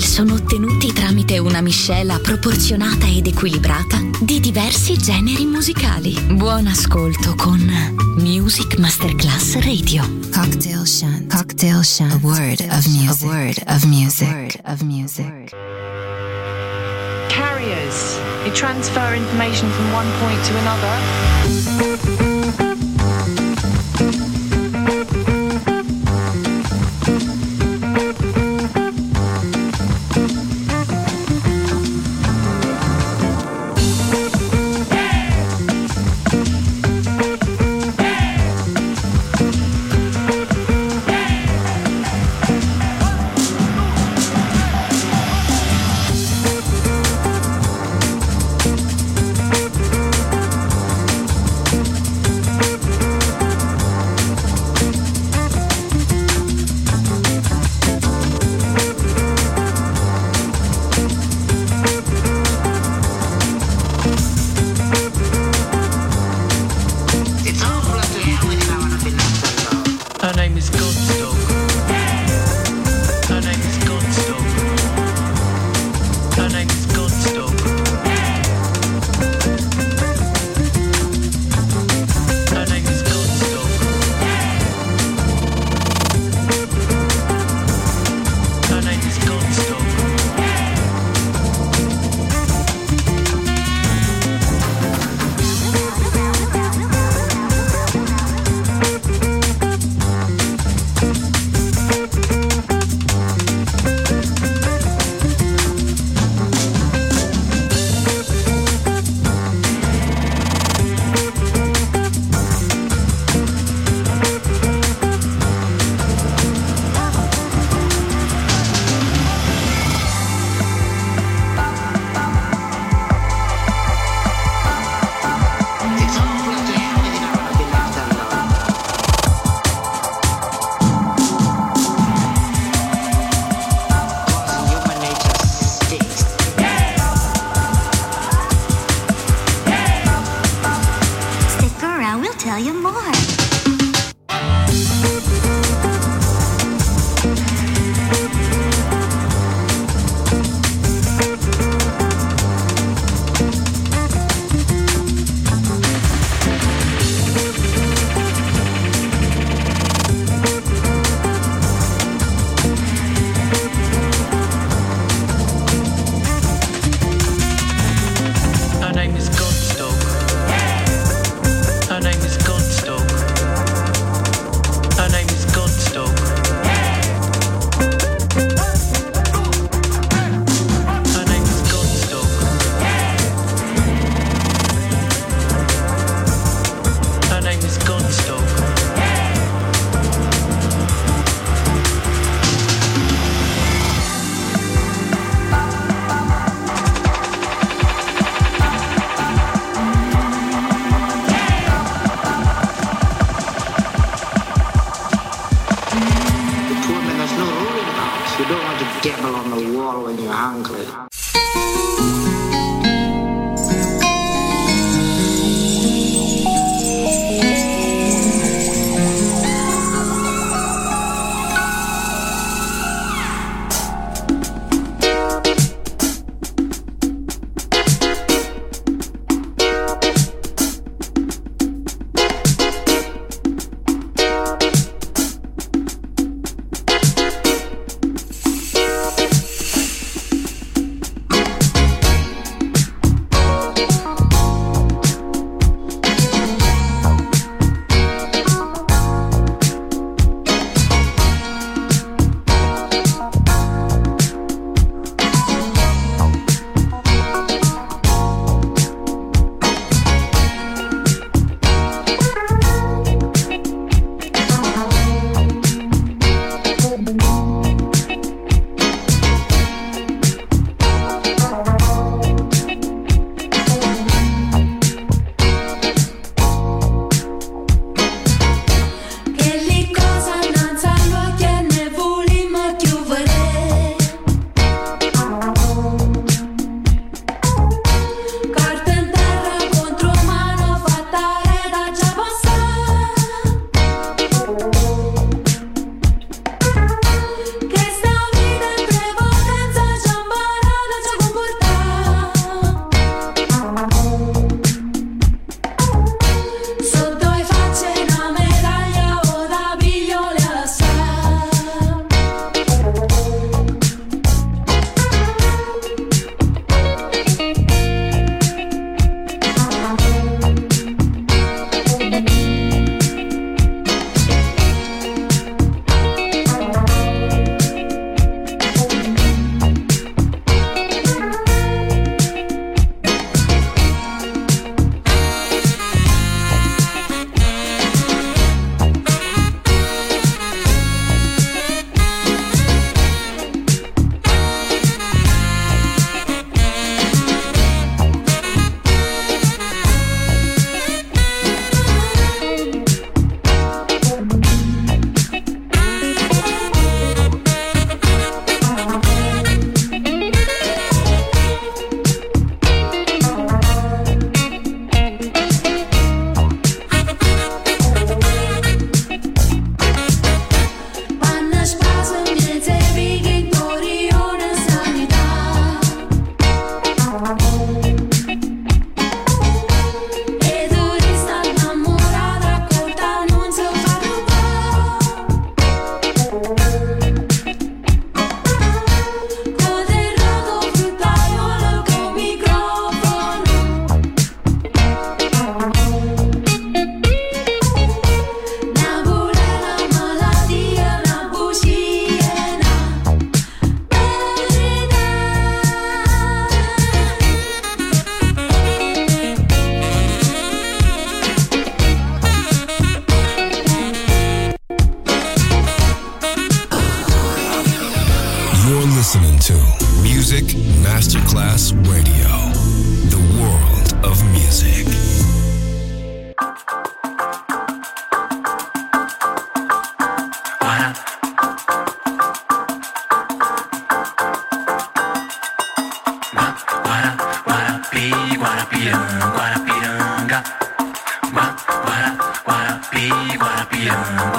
Sono ottenuti tramite una miscela proporzionata ed equilibrata di diversi generi musicali. Buon ascolto con Music Masterclass Radio. Cocktail Shant. Cocktail Shant. A word of music. A word of music. A word of music. Carriers. They transfer information from one point to another.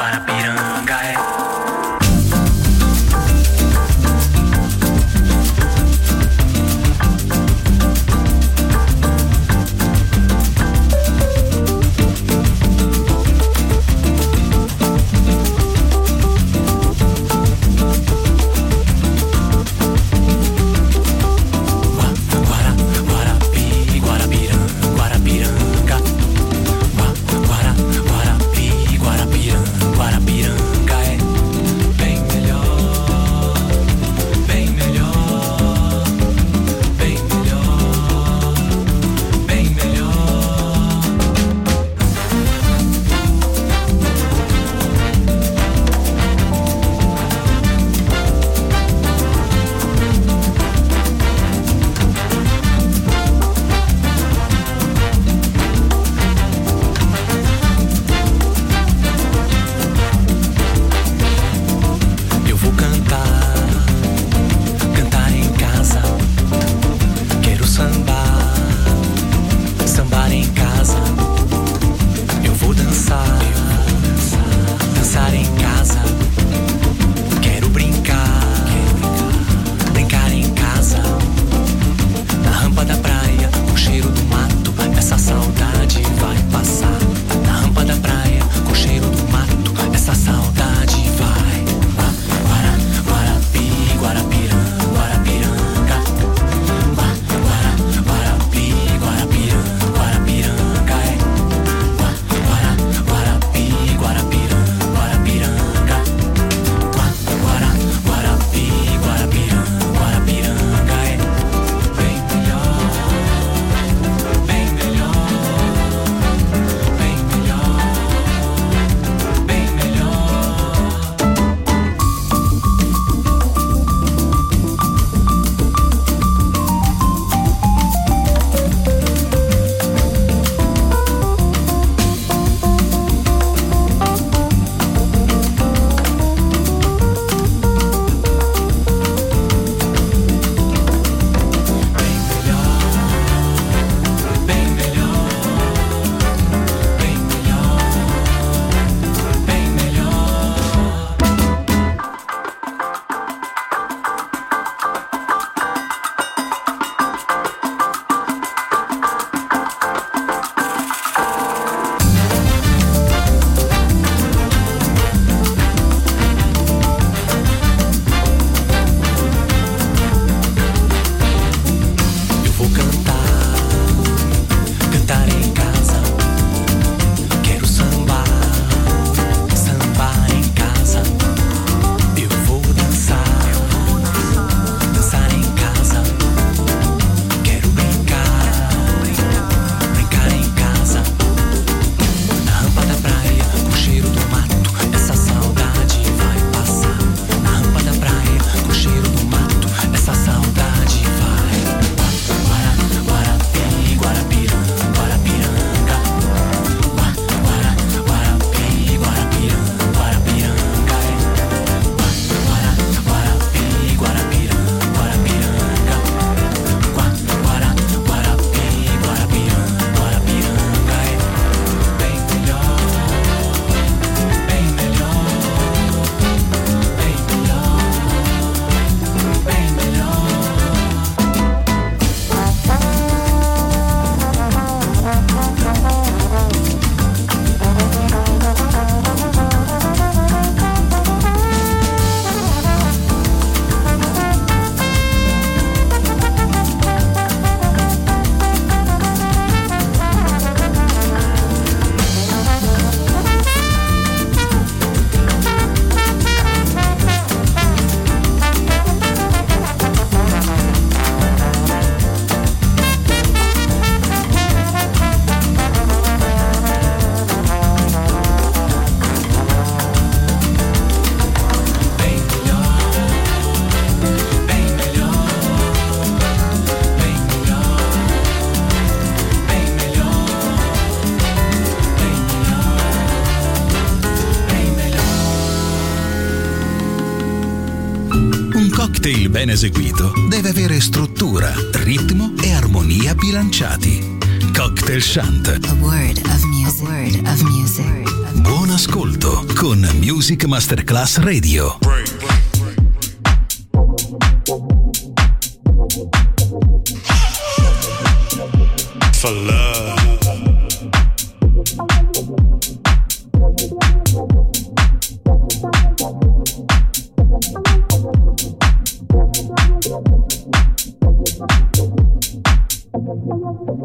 Guarapiranga, é. Masterclass Radio. For love.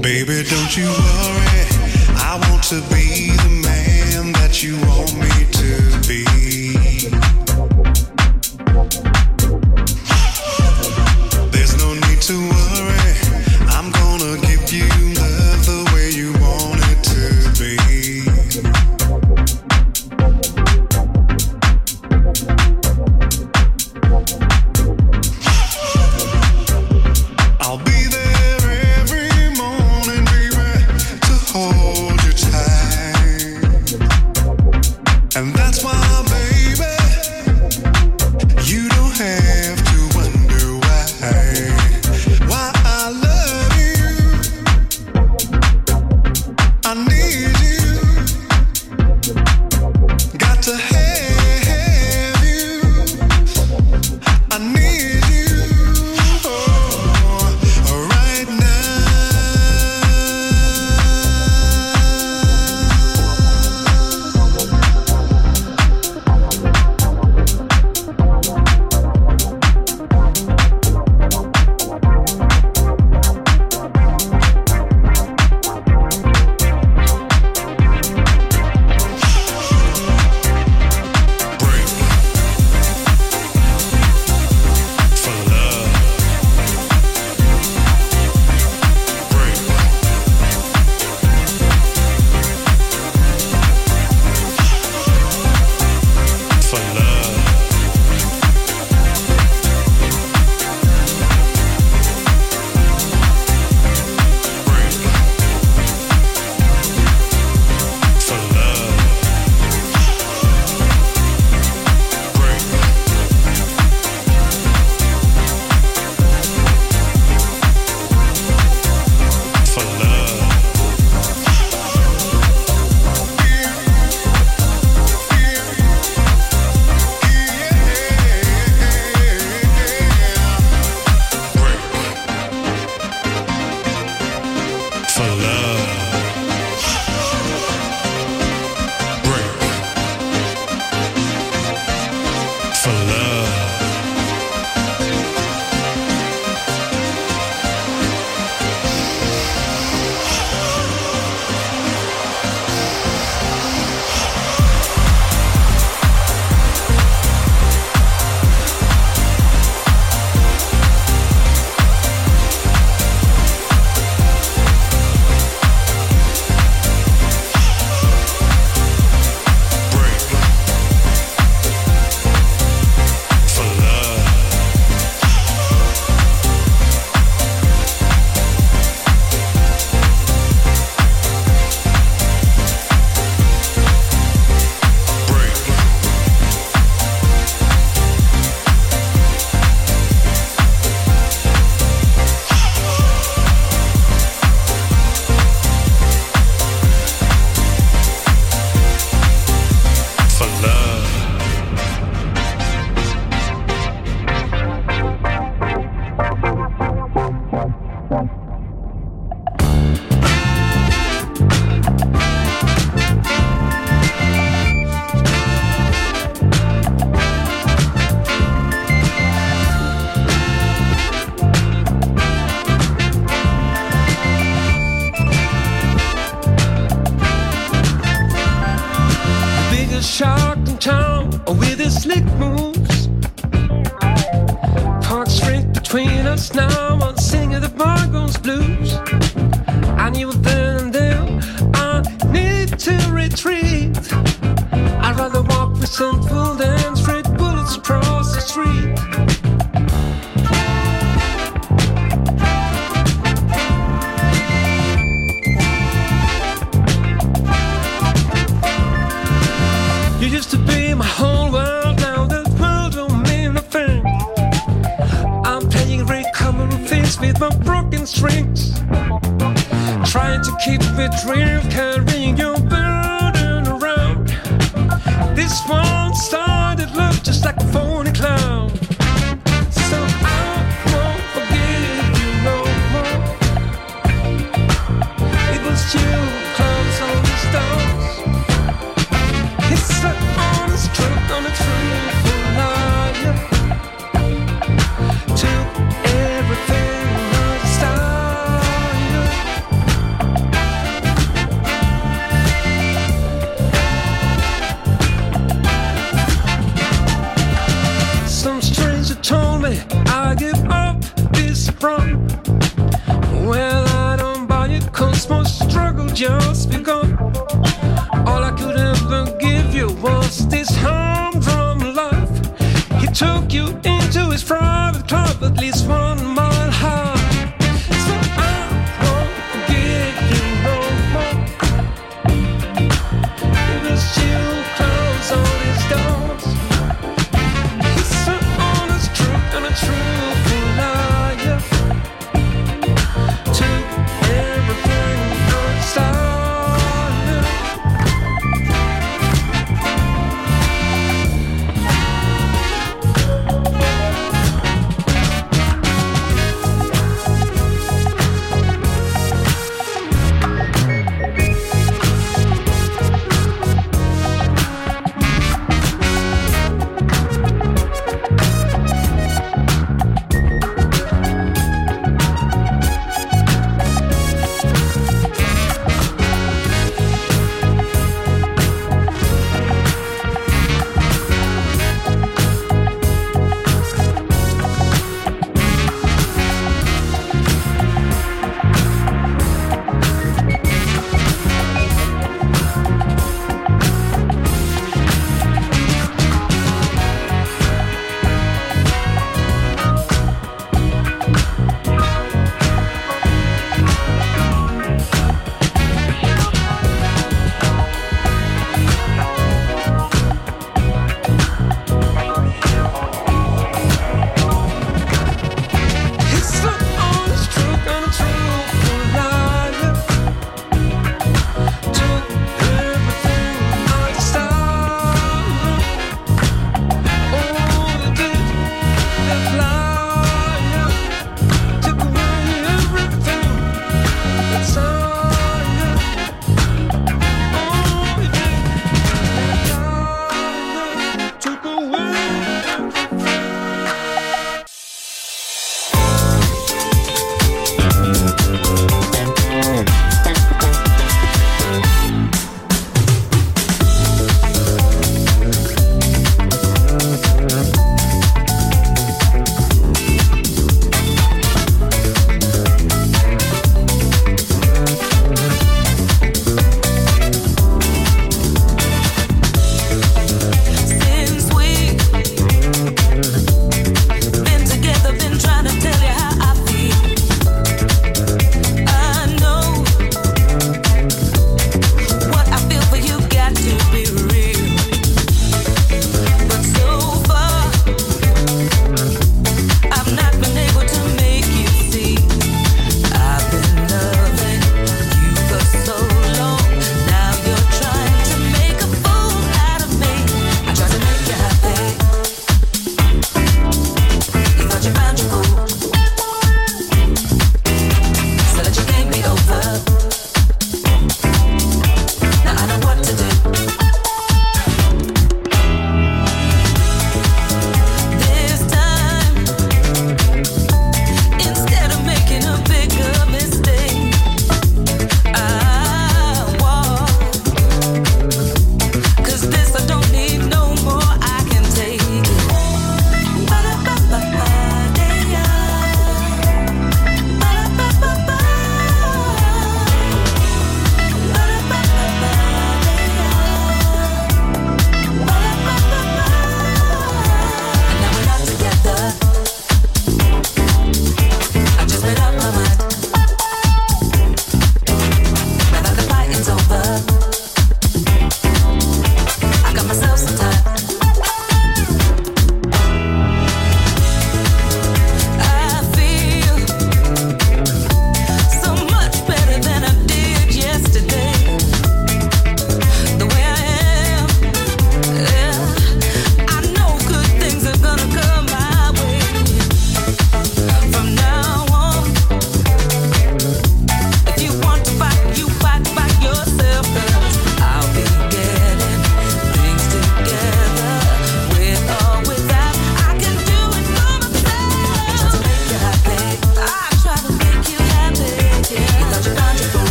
Baby, don't you it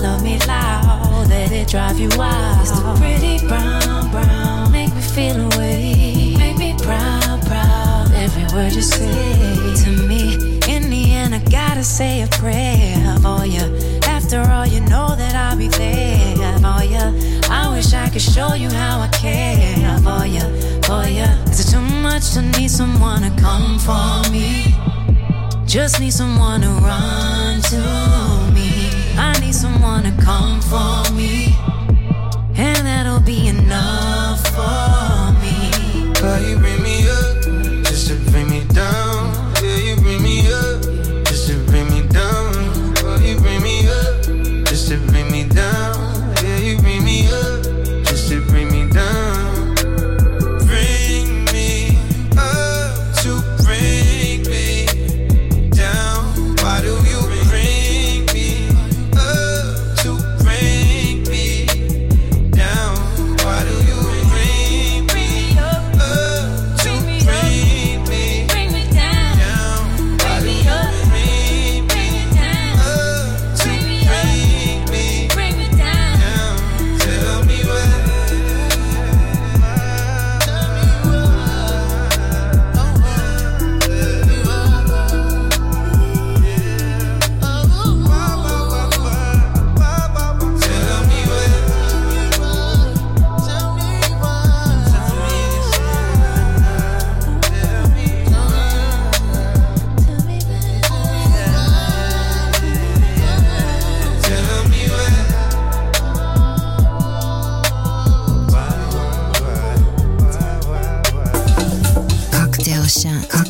love me loud, let it drive you wild. It's the pretty brown, brown, make me feel away, make me proud, proud. Every word you say to me, in the end, I gotta say a prayer for you. After all, you know that I'll be there for you. I wish I could show you how I care for you, for you. Is it too much to need someone to come for me? Just need someone to run to. I need someone to come for me, and that'll be enough for me. How you bring me up?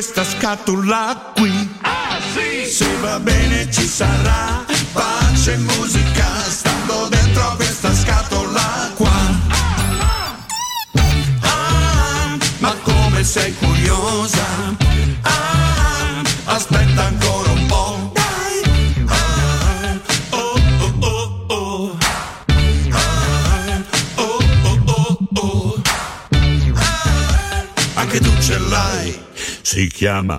Questa scatola qui. Se va bene ci sarà pace e musica stando dentro questa scatola qua. Ah, ma come sei curiosa? Si chiama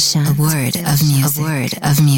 emotion, a word of music, a word of music.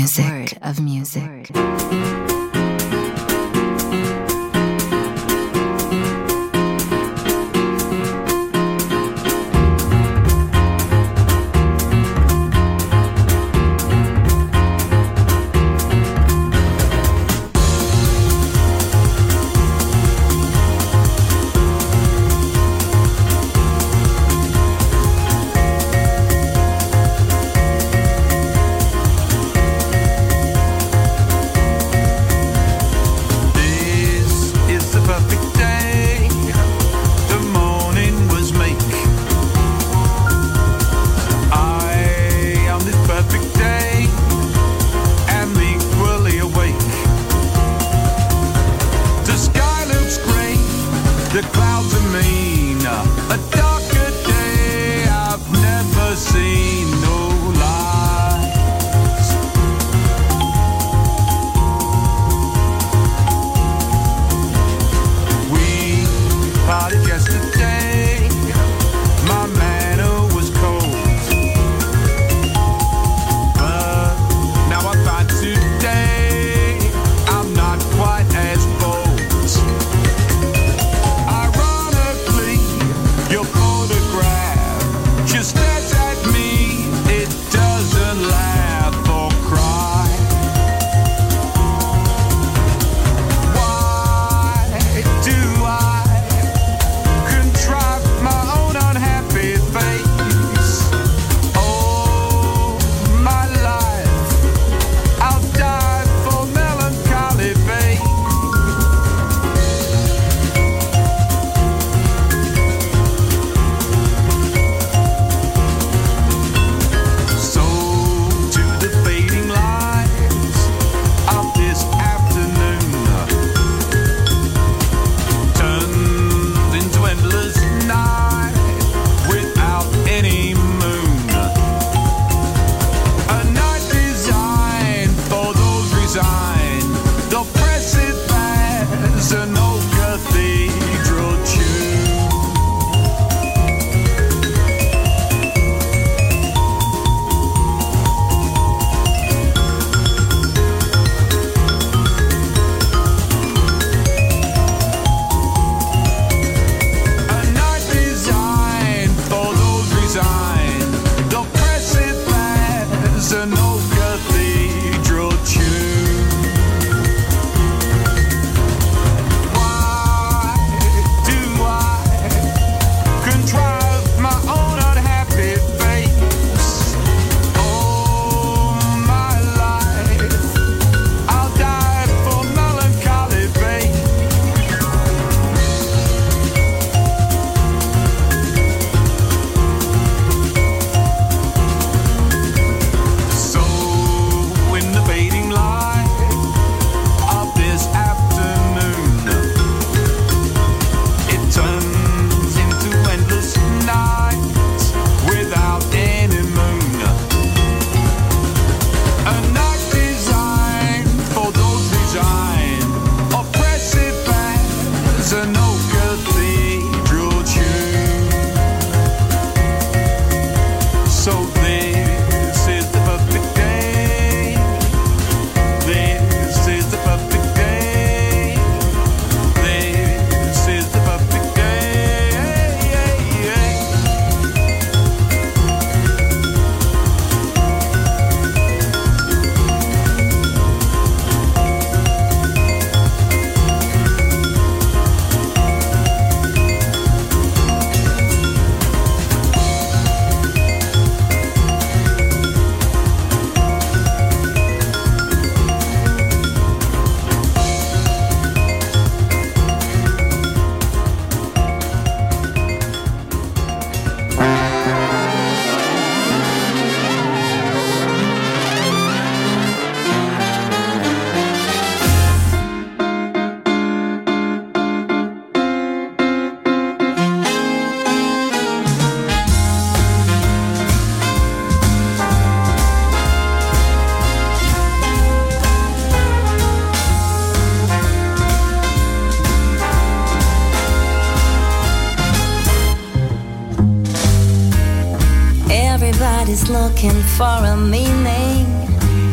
for a meaning.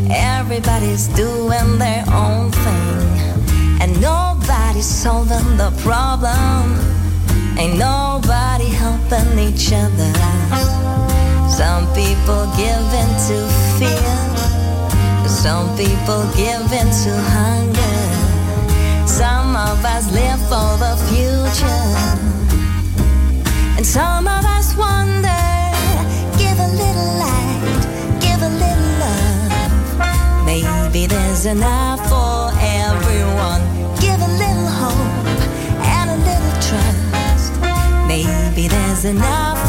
Everybody's doing their own thing, and nobody's solving the problem. Ain't nobody helping each other. Some people give in to fear, some people give in to hunger. enough for everyone. Give a little hope and a little trust. Maybe there's enough.